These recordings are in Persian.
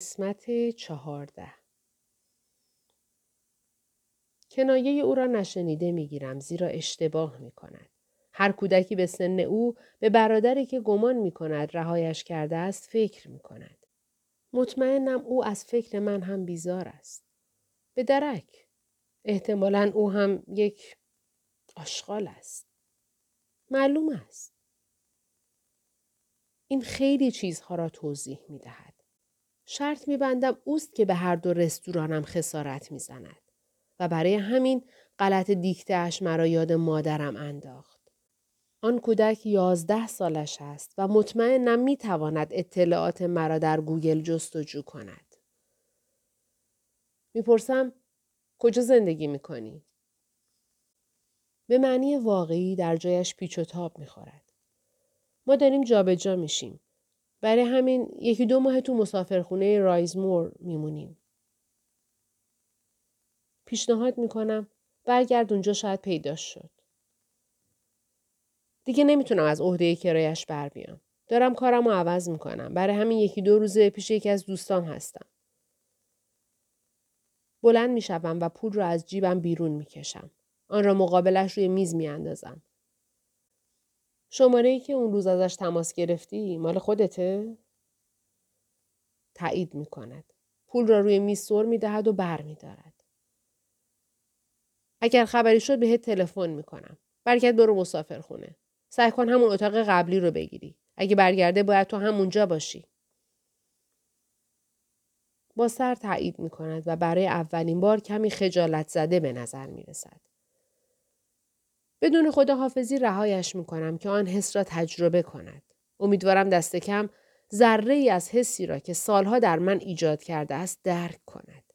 قسمت چهارده کنایه او را نشنیده می‌گیرم زیرا اشتباه می کند. هر کودکی به سن او به برادری که گمان می کند رهایش کرده است فکر می کند. مطمئنم او از فکر من هم بیزار است. به درک. احتمالا او هم یک آشغال است. معلوم است. این خیلی چیزها را توضیح می دهد. شرط می بندم اوست که به هر دو رستورانم خسارت می زند. و برای همین غلط دیکتهش مرا یاد مادرم انداخت. آن کودک یازده سالش است و مطمئنم می تواند اطلاعات مرا در گوگل جستجو کند. می‌پرسم کجا زندگی می کنی؟ به معنی واقعی در جایش پیچ و تاب می‌خورد. ما داریم جابجا میشیم. برای همین یکی دو ماه تو مسافرخونه رایزمور میمونیم. پیشنهاد می‌کنم برگرد اونجا شاید پیداش شد. دیگه نمی‌تونم از عهده کرایش بر بیام. دارم کارم رو عوض می‌کنم. برای همین یکی دو روزه پیش یکی از دوستام هستم. بلند می‌شوم و پول را از جیبم بیرون می‌کشم. آن را مقابلش روی میز میاندازم. شماره ای که اون روز ازش تماس گرفتی مال خودته؟ تایید می کند. پول را روی میز سر می دهد و بر می دارد. اگر خبری شد بهت تلفن می کنم. برگرد برو مسافر خونه. سعی کن همون اتاق قبلی رو بگیری. اگه برگرده باید تو همونجا باشی. با سر تایید می کند و برای اولین بار کمی خجالت زده به نظر می رسد. بدون خداحافظی رهایش می کنم که آن حس را تجربه کند. امیدوارم دست کم ذره ای از حسی را که سالها در من ایجاد کرده است درک کند.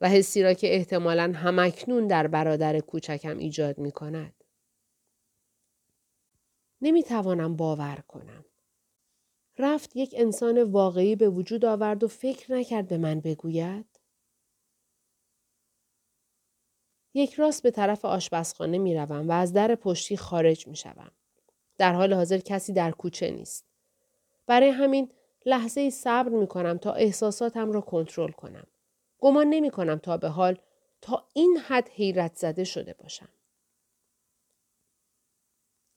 و حسی را که احتمالا همکنون در برادر کوچکم ایجاد می کند. نمی توانم باور کنم. رفت یک انسان واقعی به وجود آورد و فکر نکرد به من بگوید؟ یک راست به طرف آشپزخانه می روم و از در پشتی خارج می شوم. در حال حاضر کسی در کوچه نیست. برای همین لحظه ای صبر می کنم تا احساساتم را کنترل کنم. گمان نمی کنم تا به حال تا این حد حیرت زده شده باشم.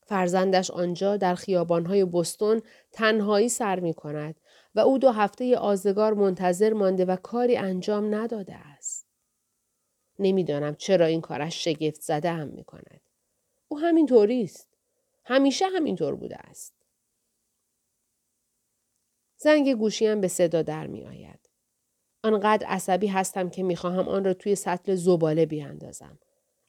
فرزندش آنجا در خیابانهای بستون تنهایی سر می کند و او دو هفته آزگار منتظر مانده و کاری انجام نداده است. نمی‌دانم چرا این کارش شگفت زده هم می کند. او همین است. همیشه همینطور بوده است. زنگ گوشیم به صدا در می آید. آنقدر عصبی هستم که می‌خواهم آن را توی سطل زباله بیاندازم.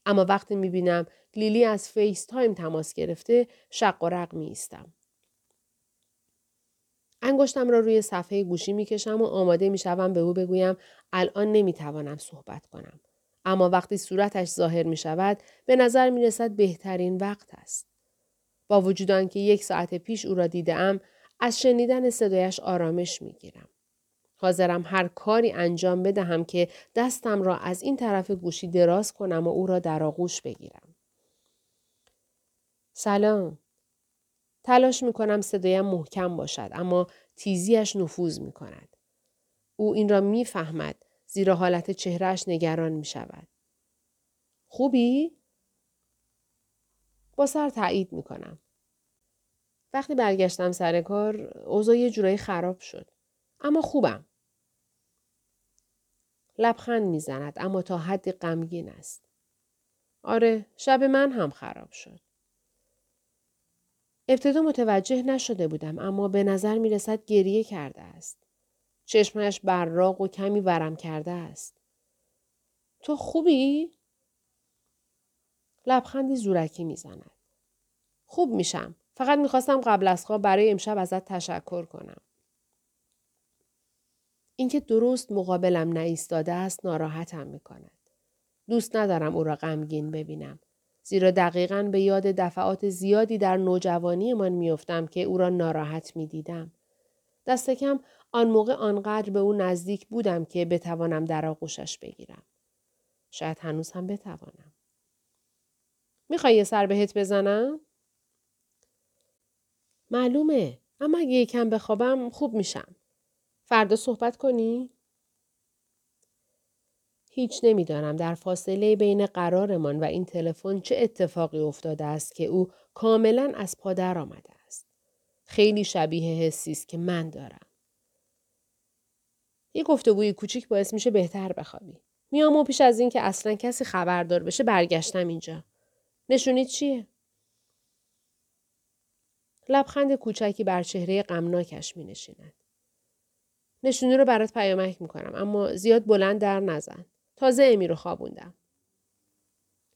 اما وقتی می‌بینم لیلی از FaceTime تماس گرفته شق و رق می‌ایستم. انگشتم را روی صفحه گوشی می‌کشم و آماده می‌شوم به او بگویم الان نمی‌توانم صحبت کنم. اما وقتی صورتش ظاهر می شود به نظر می رسد بهترین وقت است. با وجود آنکه یک ساعت پیش او را دیدم از شنیدن صدایش آرامش می گیرم. حاضرم هر کاری انجام بدهم که دستم را از این طرف گوشی دراز کنم و او را در آغوش بگیرم. سلام. تلاش می کنم صدایم محکم باشد اما تیزیش نفوذ می کند. او این را می‌فهمد زیرا حالت چهرهش نگران می شود. خوبی؟ با سر تایید می کنم. وقتی برگشتم سر کار اوضاع یه جورایی خراب شد. اما خوبم. لبخند می‌زند اما تا حدی غمگین است. آره شب من هم خراب شد. ابتدا متوجه نشده بودم اما به نظر می رسد گریه کرده است. چشمش براق و کمی ورم کرده است. تو خوبی؟ لبخندی زورکی می‌زند. خوب میشم. فقط می‌خواستم قبل از خواب برای امشب ازت تشکر کنم. اینکه درست مقابلم نایستاده است ناراحتم می کند. دوست ندارم او را غمگین ببینم. زیرا دقیقا به یاد دفعات زیادی در نوجوانی من میافتم که او را ناراحت می دیدم. دست کم آن موقع آنقدر به او نزدیک بودم که بتوانم در آغوشش بگیرم. شاید هنوز هم بتوانم. می‌خوای یه سر بهت بزنم؟ معلومه. اما اگه یکم بخوابم خوب میشم. فردا صحبت کنی؟ هیچ نمی‌دانم در فاصله بین قرارمان و این تلفن چه اتفاقی افتاده است که او کاملا از پا در آمده است. خیلی شبیه حسی است که من دارم. یه گفتگوی کوچیک باعث میشه بهتر بخوابی. میام و پیش از اینکه اصلا کسی خبردار بشه برگشتم اینجا. نشونید چیه؟ لبخند کوچکی بر چهره غمناکش می نشیند. نشونی رو برات پیامک می‌کنم اما زیاد بلند در نزن. تازه امی رو خوابوندم.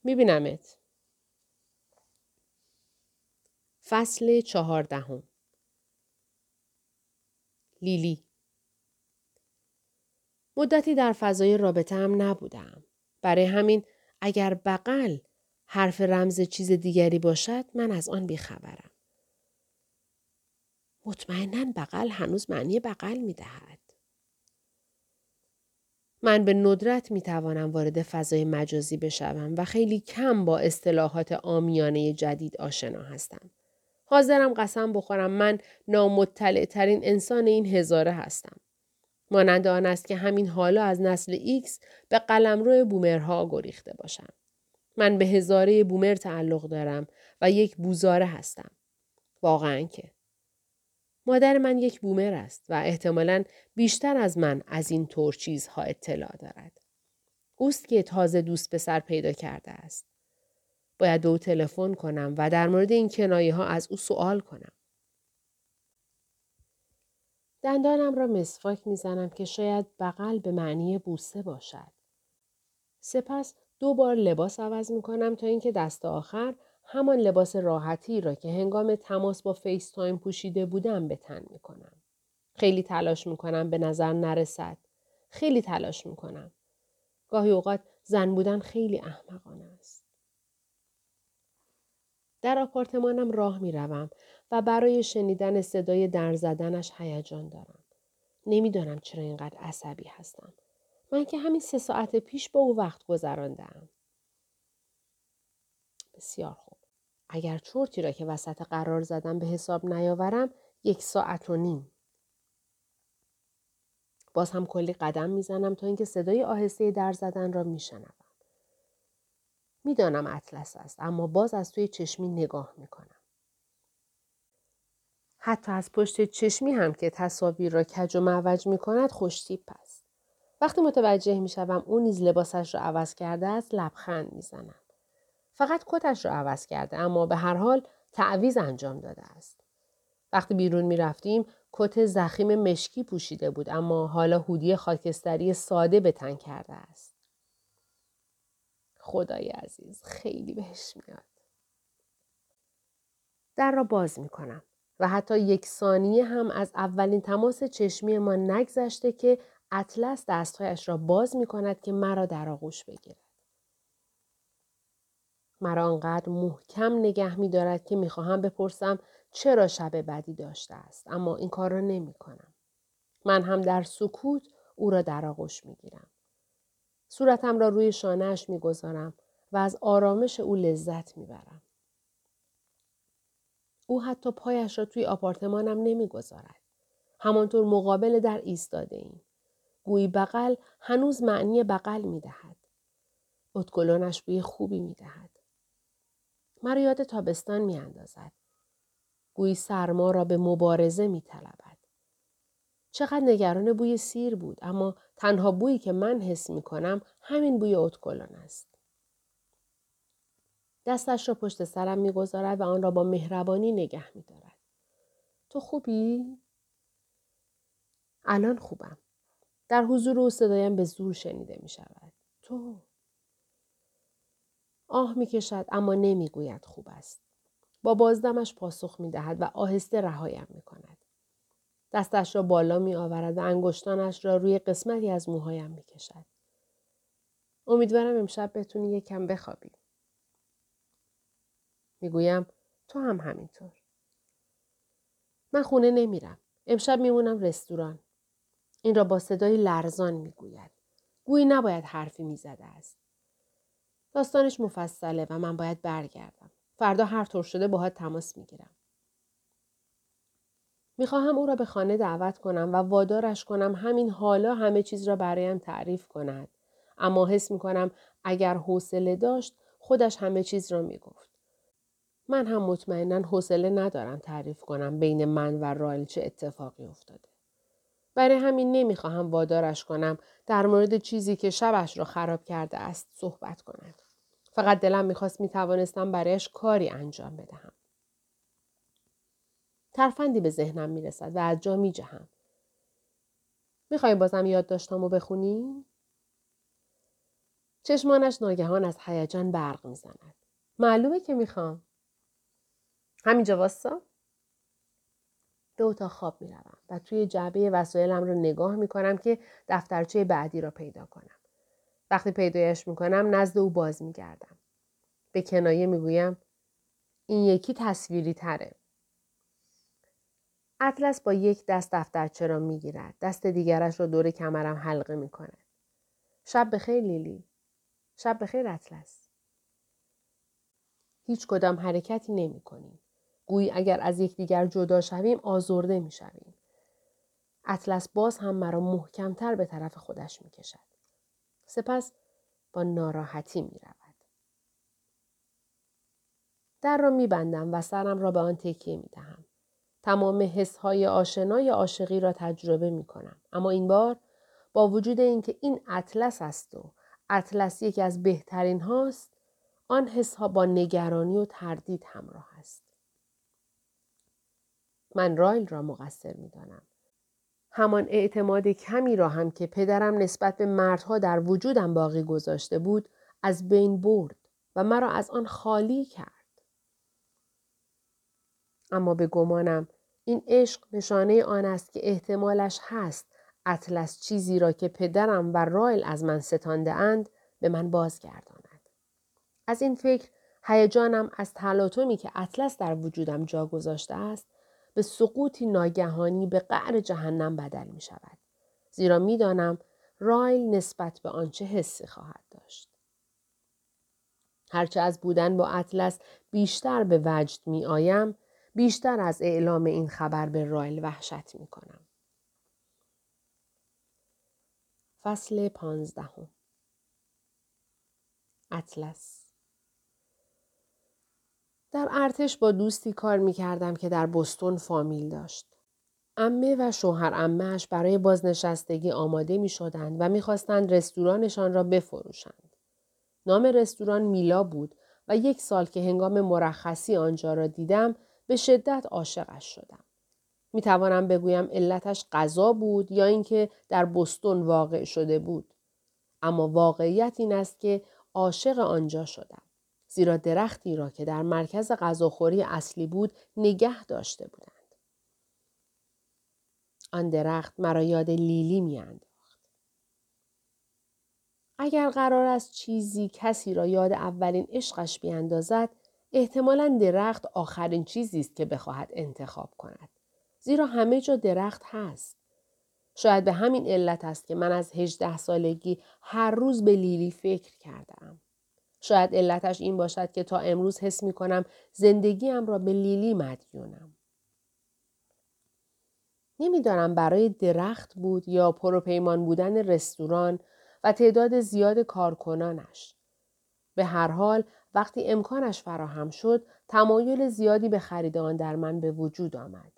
میبینمت. فصل چهاردهم لیلی مدتی در فضای رابطه هم نبودم. برای همین اگر بغل حرف رمز چیز دیگری باشد من از آن بیخبرم. مطمئنا بغل هنوز معنی بغل می دهد. من به ندرت می توانم وارد فضای مجازی بشوم و خیلی کم با اصطلاحات عامیانه جدید آشنا هستم. حاضرم قسم بخورم من نامطلع ترین انسان این هزاره هستم. مانند آن است که همین حالا از نسل ایکس به قلمرو boomer ها گریخته باشم. من به هزاره boomer تعلق دارم و یک بوزاره هستم. واقعا که. مادر من یک بومر است و احتمالا بیشتر از من از این طور چیزها اطلاع دارد. اوست که تازه دوست سر پیدا کرده است. باید به او تلفن کنم و در مورد این کنایه ها از او سوال کنم. دندانم را مسواک می‌زنم که شاید بغل به معنی بوسه باشد. سپس دو بار لباس عوض می کنم تا اینکه دست آخر همان لباس راحتی را که هنگام تماس با FaceTime پوشیده بودم به تن می کنم. خیلی تلاش می کنم به نظر نرسد. خیلی تلاش می کنم. گاهی اوقات زن بودن خیلی احمقانه است. در آپارتمانم راه می روم و برای شنیدن صدای در زدنش هیجان دارم. نمی‌دانم چرا اینقدر عصبی هستم. من که همین سه ساعت پیش با او وقت گذراندم. بسیار خوب. اگر چرتی را که وسط قرار زدم به حساب نیاورم یک ساعت و نیم. باز هم کلی قدم می‌زنم تا اینکه صدای آهسته در زدن را میشنوم. می‌دانم اطلس است اما باز از توی چشمی نگاه می‌کنم. حتی از پشت چشمی هم که تصاویر را کج و معوج می کند خوشتیپ است. وقتی متوجه می شوم او نیز لباسش را عوض کرده است لبخند می زنم. فقط کتش را عوض کرده اما به هر حال تعویز انجام داده است. وقتی بیرون می رفتیم کت زخیم مشکی پوشیده بود اما حالا هودی خاکستری ساده به تن کرده است. خدای عزیز خیلی بهش میاد. در را باز می کنم. و حتی یک ثانیه هم از اولین تماس چشمی ما نگذشته که اطلس دستهایش را باز می کند که مرا در آغوش بگیرد. مرا آنقدر محکم نگه می دارد که می خواهم بپرسم چرا شب بدی داشته است اما این کار را نمی کنم. من هم در سکوت او را در آغوش می گیرم. صورتم را روی شانهش می گذارم و از آرامش او لذت می برم. او حتی پایش را توی آپارتمانم نمی‌گذارد. همانطور مقابل در ایستاده ایم. گویی بغل هنوز معنی بغل می دهد. اتکلونش بوی خوبی می دهد. مرا یاد تابستان می اندازد. گویی سرما را به مبارزه می طلبد. چقدر نگران بوی سیر بود اما تنها بویی که من حس می کنم همین بوی اتکلون است. دستش را پشت سرم می‌گذارد و آن را با مهربانی نگه میدارد تو خوبی الان خوبم در حضور او صدایم به زور شنیده می شود. تو آه می کشد اما نمی‌گوید خوب است. با بازدمش پاسخ می دهد و آهسته رهایم می کند. دستش را بالا می آورد و انگشتانش را روی قسمتی از موهایم می کشد. امیدوارم امشب بتونی یکم بخوابی. می‌گویم تو هم همینطور. من خونه نمیرم. امشب میمونم رستوران. این را با صدای لرزان می‌گوید. گویی نباید حرفی می‌زده است. داستانش مفصله و من باید برگردم. فردا هر طور شده باهات تماس می‌گیرم. می‌خواهم او را به خانه دعوت کنم و وادارش کنم همین حالا همه چیز را برایم تعریف کند. اما حس می کنم اگر حوصله داشت خودش همه چیز را می گفت. من هم مطمئنا حوصله ندارم تعریف کنم بین من و رایل چه اتفاقی افتاده. برای همین نمی‌خواهم وادارش کنم در مورد چیزی که شبش را خراب کرده است صحبت کند. فقط دلم می‌خواست می‌توانستم برایش کاری انجام بدهم. ترفندی به ذهنم می‌رسد و از جا میجهم. می‌خوای بازم یاد داشتم و بخونی؟ چشمانش ناگهان از هیجان برق می‌زند. معلومه که می‌خوام. همینجا واسا؟ به اتاق خواب می‌روم و توی جعبه وسایلم رو نگاه می‌کنم که دفترچه بعدی را پیدا کنم. وقتی پیدایش می‌کنم نزد او باز میگردم. به کنایه می‌گویم این یکی تصویری تره. اطلس با یک دست دفترچه را می‌گیرد. دست دیگرش را دور کمرم حلقه می کند. شب بخیر لیلی. شب بخیر اطلس. هیچ کدام حرکتی نمی کنیم. گویی اگر از یکدیگر جدا شویم آزرده می شویم. اطلس باز هم مرا محکمتر به طرف خودش می کشد. سپس با ناراحتی می رود. در را می بندم و سرم را به آن تکیه می دهم. تمام حسهای آشنای عاشقی را تجربه می کنم. اما این بار با وجود اینکه این اطلس است و اطلس یکی از بهترین هاست آن حسها با نگرانی و تردید همراه است. من رایل را مقصر می دانم. همان اعتماد کمی را هم که پدرم نسبت به مردها در وجودم باقی گذاشته بود از بین برد و مرا از آن خالی کرد. اما به گمانم این عشق نشانه آن است که احتمالش هست اطلس چیزی را که پدرم و رایل از من ستانده اند به من بازگرداند. از این فکر هیجانم از تلاطمی که اطلس در وجودم جا گذاشته است به سقوطی ناگهانی به قعر جهنم بدل می شود. زیرا می‌دانم رایل نسبت به آنچه حسی خواهد داشت. هرچه از بودن با اطلس بیشتر به وجد می آیم بیشتر از اعلام این خبر به رایل وحشت می کنم. فصل پانزدهم اطلس در ارتش با دوستی کار می کردم که در بستون فامیل داشت. امه و شوهر امهش برای بازنشستگی آماده می شدند و می خواستند رستورانشان را بفروشند. نام رستوران میلا بود و یک سال که هنگام مرخصی آنجا را دیدم به شدت عاشقش شدم. می توانم بگویم علتش غذا بود یا اینکه در بستون واقع شده بود. اما واقعیت این است که عاشق آنجا شدم. زیرا درختی را که در مرکز غذاخوری اصلی بود نگه داشته بودند. آن درخت مرا یاد لیلی میانداخت. اگر قرار است چیزی کسی را یاد اولین عشقش بیاندازد احتمالا درخت آخرین چیزی است که بخواهد انتخاب کند. زیرا همه جا درخت هست. شاید به همین علت است که من از هجده سالگی هر روز به لیلی فکر کردم. شاید علتش این باشد که تا امروز حس می کنم زندگیم را به لیلی مدیونم. نمی‌دانم برای درخت بود یا پروپیمان بودن رستوران و تعداد زیاد کارکنانش. به هر حال وقتی امکانش فراهم شد تمایل زیادی به خرید آن در من به وجود آمد.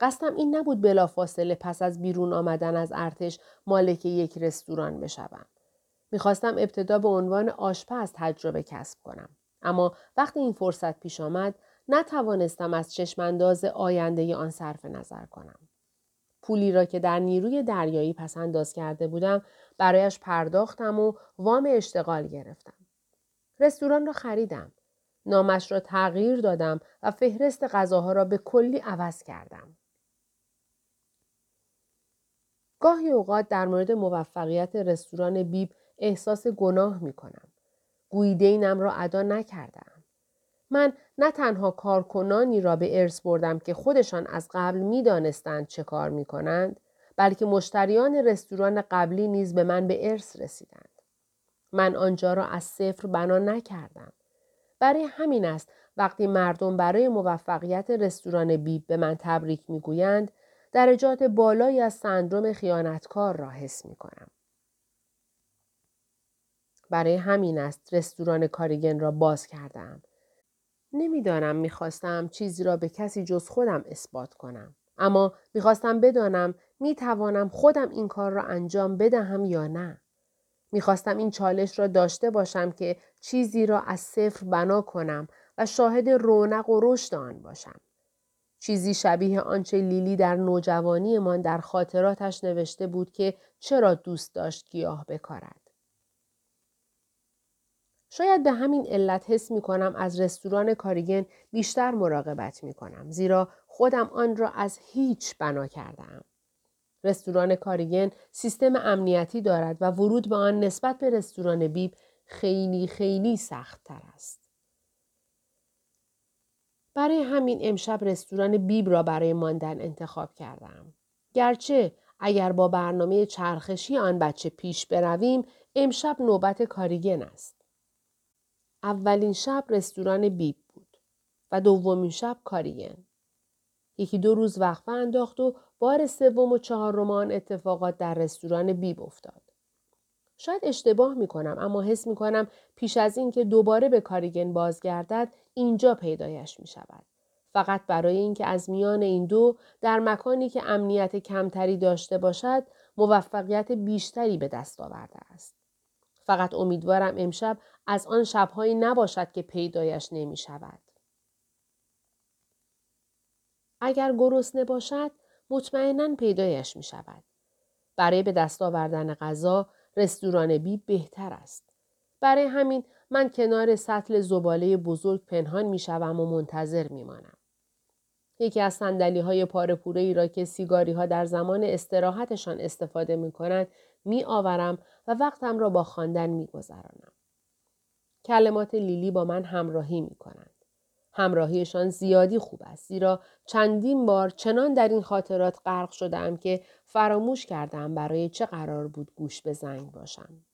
قصدم این نبود بلافاصله پس از بیرون آمدن از ارتش مالک یک رستوران بشوم. می‌خواستم ابتدا به عنوان آشپز تجربه کسب کنم. اما وقتی این فرصت پیش آمد نتوانستم از چشمانداز آینده آن صرف نظر کنم. پولی را که در نیروی دریایی پس انداز کرده بودم برایش پرداختم و وام اشتغال گرفتم. رستوران را خریدم. نامش را تغییر دادم و فهرست غذاها را به کلی عوض کردم. گاهی اوقات در مورد موفقیت رستوران بیب احساس گناه می کنم. گویی دینم را ادا نکردم. من نه تنها کارکنانی را به ارث بردم که خودشان از قبل می دانستند چه کار می کنند بلکه مشتریان رستوران قبلی نیز به من به ارث رسیدند. من آنجا را از صفر بنا نکردم. برای همین است وقتی مردم برای موفقیت رستوران بیب به من تبریک می‌گویند درجات بالایی از سندروم خیانتکار را حس می کنم. برای همین است رستوران کاریگن را باز کردم. نمی‌دانم می‌خواستم چیزی را به کسی جز خودم اثبات کنم. اما می‌خواستم بدانم می‌توانم خودم این کار را انجام بدهم یا نه. می‌خواستم این چالش را داشته باشم که چیزی را از صفر بنا کنم و شاهد رونق و رشد آن باشم. چیزی شبیه آنچه لیلی در نوجوانیمان در خاطراتش نوشته بود که چرا دوست داشت گیاه بکارد. شاید به همین علت حس می کنم از رستوران کاریگن بیشتر مراقبت می کنم زیرا خودم آن را از هیچ بنا کردم. رستوران کاریگن سیستم امنیتی دارد و ورود به آن نسبت به رستوران بیب خیلی خیلی سخت تر است. برای همین امشب رستوران بیب را برای ماندن انتخاب کردم. گرچه اگر با برنامه چرخشی آن بچه پیش برویم امشب نوبت کاریگن است. اولین شب رستوران بیب بود و دومین شب کاریگن. یکی دو روز وقفه انداخت و بار سوم و چهارم آن اتفاقات در رستوران بیب افتاد. شاید اشتباه می کنم اما حس می کنم پیش از این که دوباره به کاریگن بازگردد اینجا پیدایش می شود. فقط برای اینکه از میان این دو در مکانی که امنیت کمتری داشته باشد موفقیت بیشتری به دست آورده است. فقط امیدوارم امشب از آن شبهایی نباشد که پیدایش نمی شود. اگر گرسنه باشد مطمئنا پیدایش می شود. برای به دست آوردن غذا رستوران بی بهتر است. برای همین من کنار سطل زباله بزرگ پنهان می شوم و منتظر می مانم. یکی از سندلی های پاره ای را که سیگاری ها در زمان استراحتشان استفاده می کنند می آورم و وقتم را با خواندن می گذرانم. کلمات لیلی با من همراهی می کنند. همراهیشان زیادی خوب است زیرا چندین بار چنان در این خاطرات غرق شدم که فراموش کردم برای چه قرار بود گوش به زنگ باشم.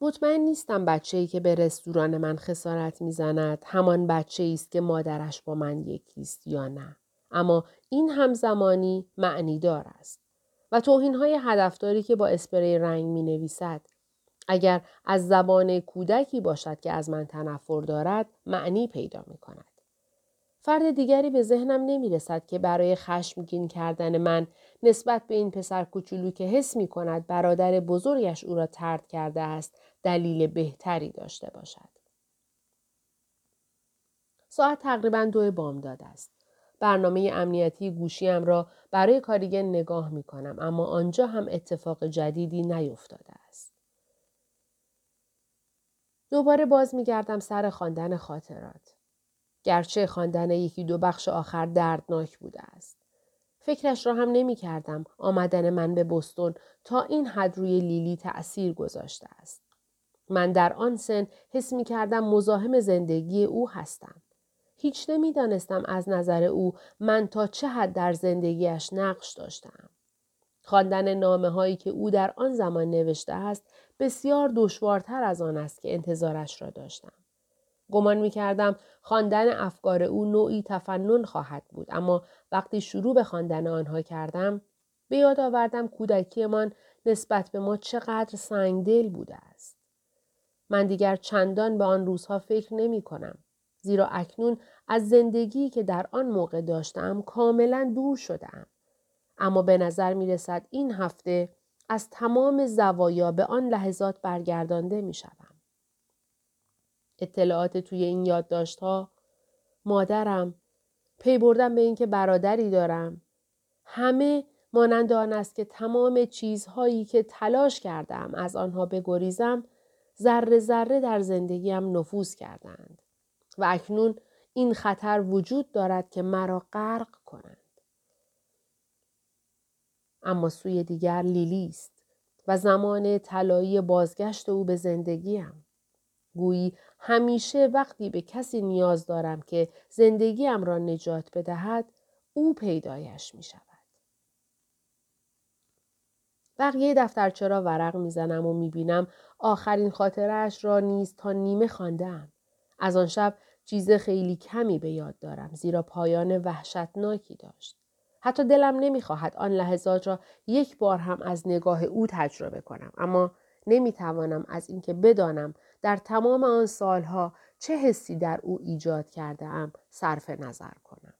مطمئن نیستم بچه ای که به رستوران من خسارت می‌زند همان بچه است که مادرش با من یکی است یا نه. اما این همزمانی معنی دار است. و توهین های هدفداری که با اسپری رنگ می نویسد اگر از زبان کودکی باشد که از من تنفر دارد معنی پیدا می کند. فرد دیگری به ذهنم نمی رسد که برای خشمگین کردن من نسبت به این پسر کوچولو که حس می کند برادر بزرگش او را ترد کرده است دلیل بهتری داشته باشد. ساعت تقریبا دو بامداد است. برنامه امنیتی گوشیم را برای کاریگن نگاه می کنم اما آنجا هم اتفاق جدیدی نیفتاده است. دوباره باز می گردم سر خواندن خاطرات. گرچه خواندن یکی دو بخش آخر دردناک بوده است. فکرش را هم نمی کردم آمدن من به بستون تا این حد روی لیلی تأثیر گذاشته است. من در آن سن حس می کردم مزاحم زندگی او هستم. هیچ نمی دانستم از نظر او من تا چه حد در زندگیش نقش داشتم. خواندن نامه هایی که او در آن زمان نوشته است بسیار دشوارتر از آن است که انتظارش را داشتم. گمان می کردم خواندن افکار او نوعی تفنن خواهد بود اما وقتی شروع به خواندن آنها کردم به یاد آوردم کودکیمان نسبت به ما چقدر سنگدل بوده است. من دیگر چندان به آن روزها فکر نمی کنم. زیرا اکنون از زندگی که در آن موقع داشتم کاملا دور شدم. اما به نظر می رسد این هفته از تمام زوایا به آن لحظات برگردانده می شدم. اطلاعات توی این یادداشت ها مادرم پی بردم به اینکه برادری دارم همه مانند آن است که تمام چیزهایی که تلاش کردم از آنها بگریزم ذره ذره در زندگیم نفوذ کردند و اکنون این خطر وجود دارد که مرا غرق کنند اما سوی دیگر لیلی است و زمان طلایی بازگشت او به زندگیم گویی همیشه وقتی به کسی نیاز دارم که زندگیم را نجات بدهد او پیدایش می شود. بقیه دفترچه را ورق می‌زنم و می‌بینم آخرین خاطرش را نیز تا نیمه خواندم. از آن شب چیز خیلی کمی به یاد دارم زیرا پایان وحشتناکی داشت. حتی دلم نمی‌خواهد آن لحظات را یک بار هم از نگاه او تجربه کنم اما نمی‌توانم از اینکه بدانم در تمام آن سالها چه حسی در او ایجاد کرده ام صرف نظر کنم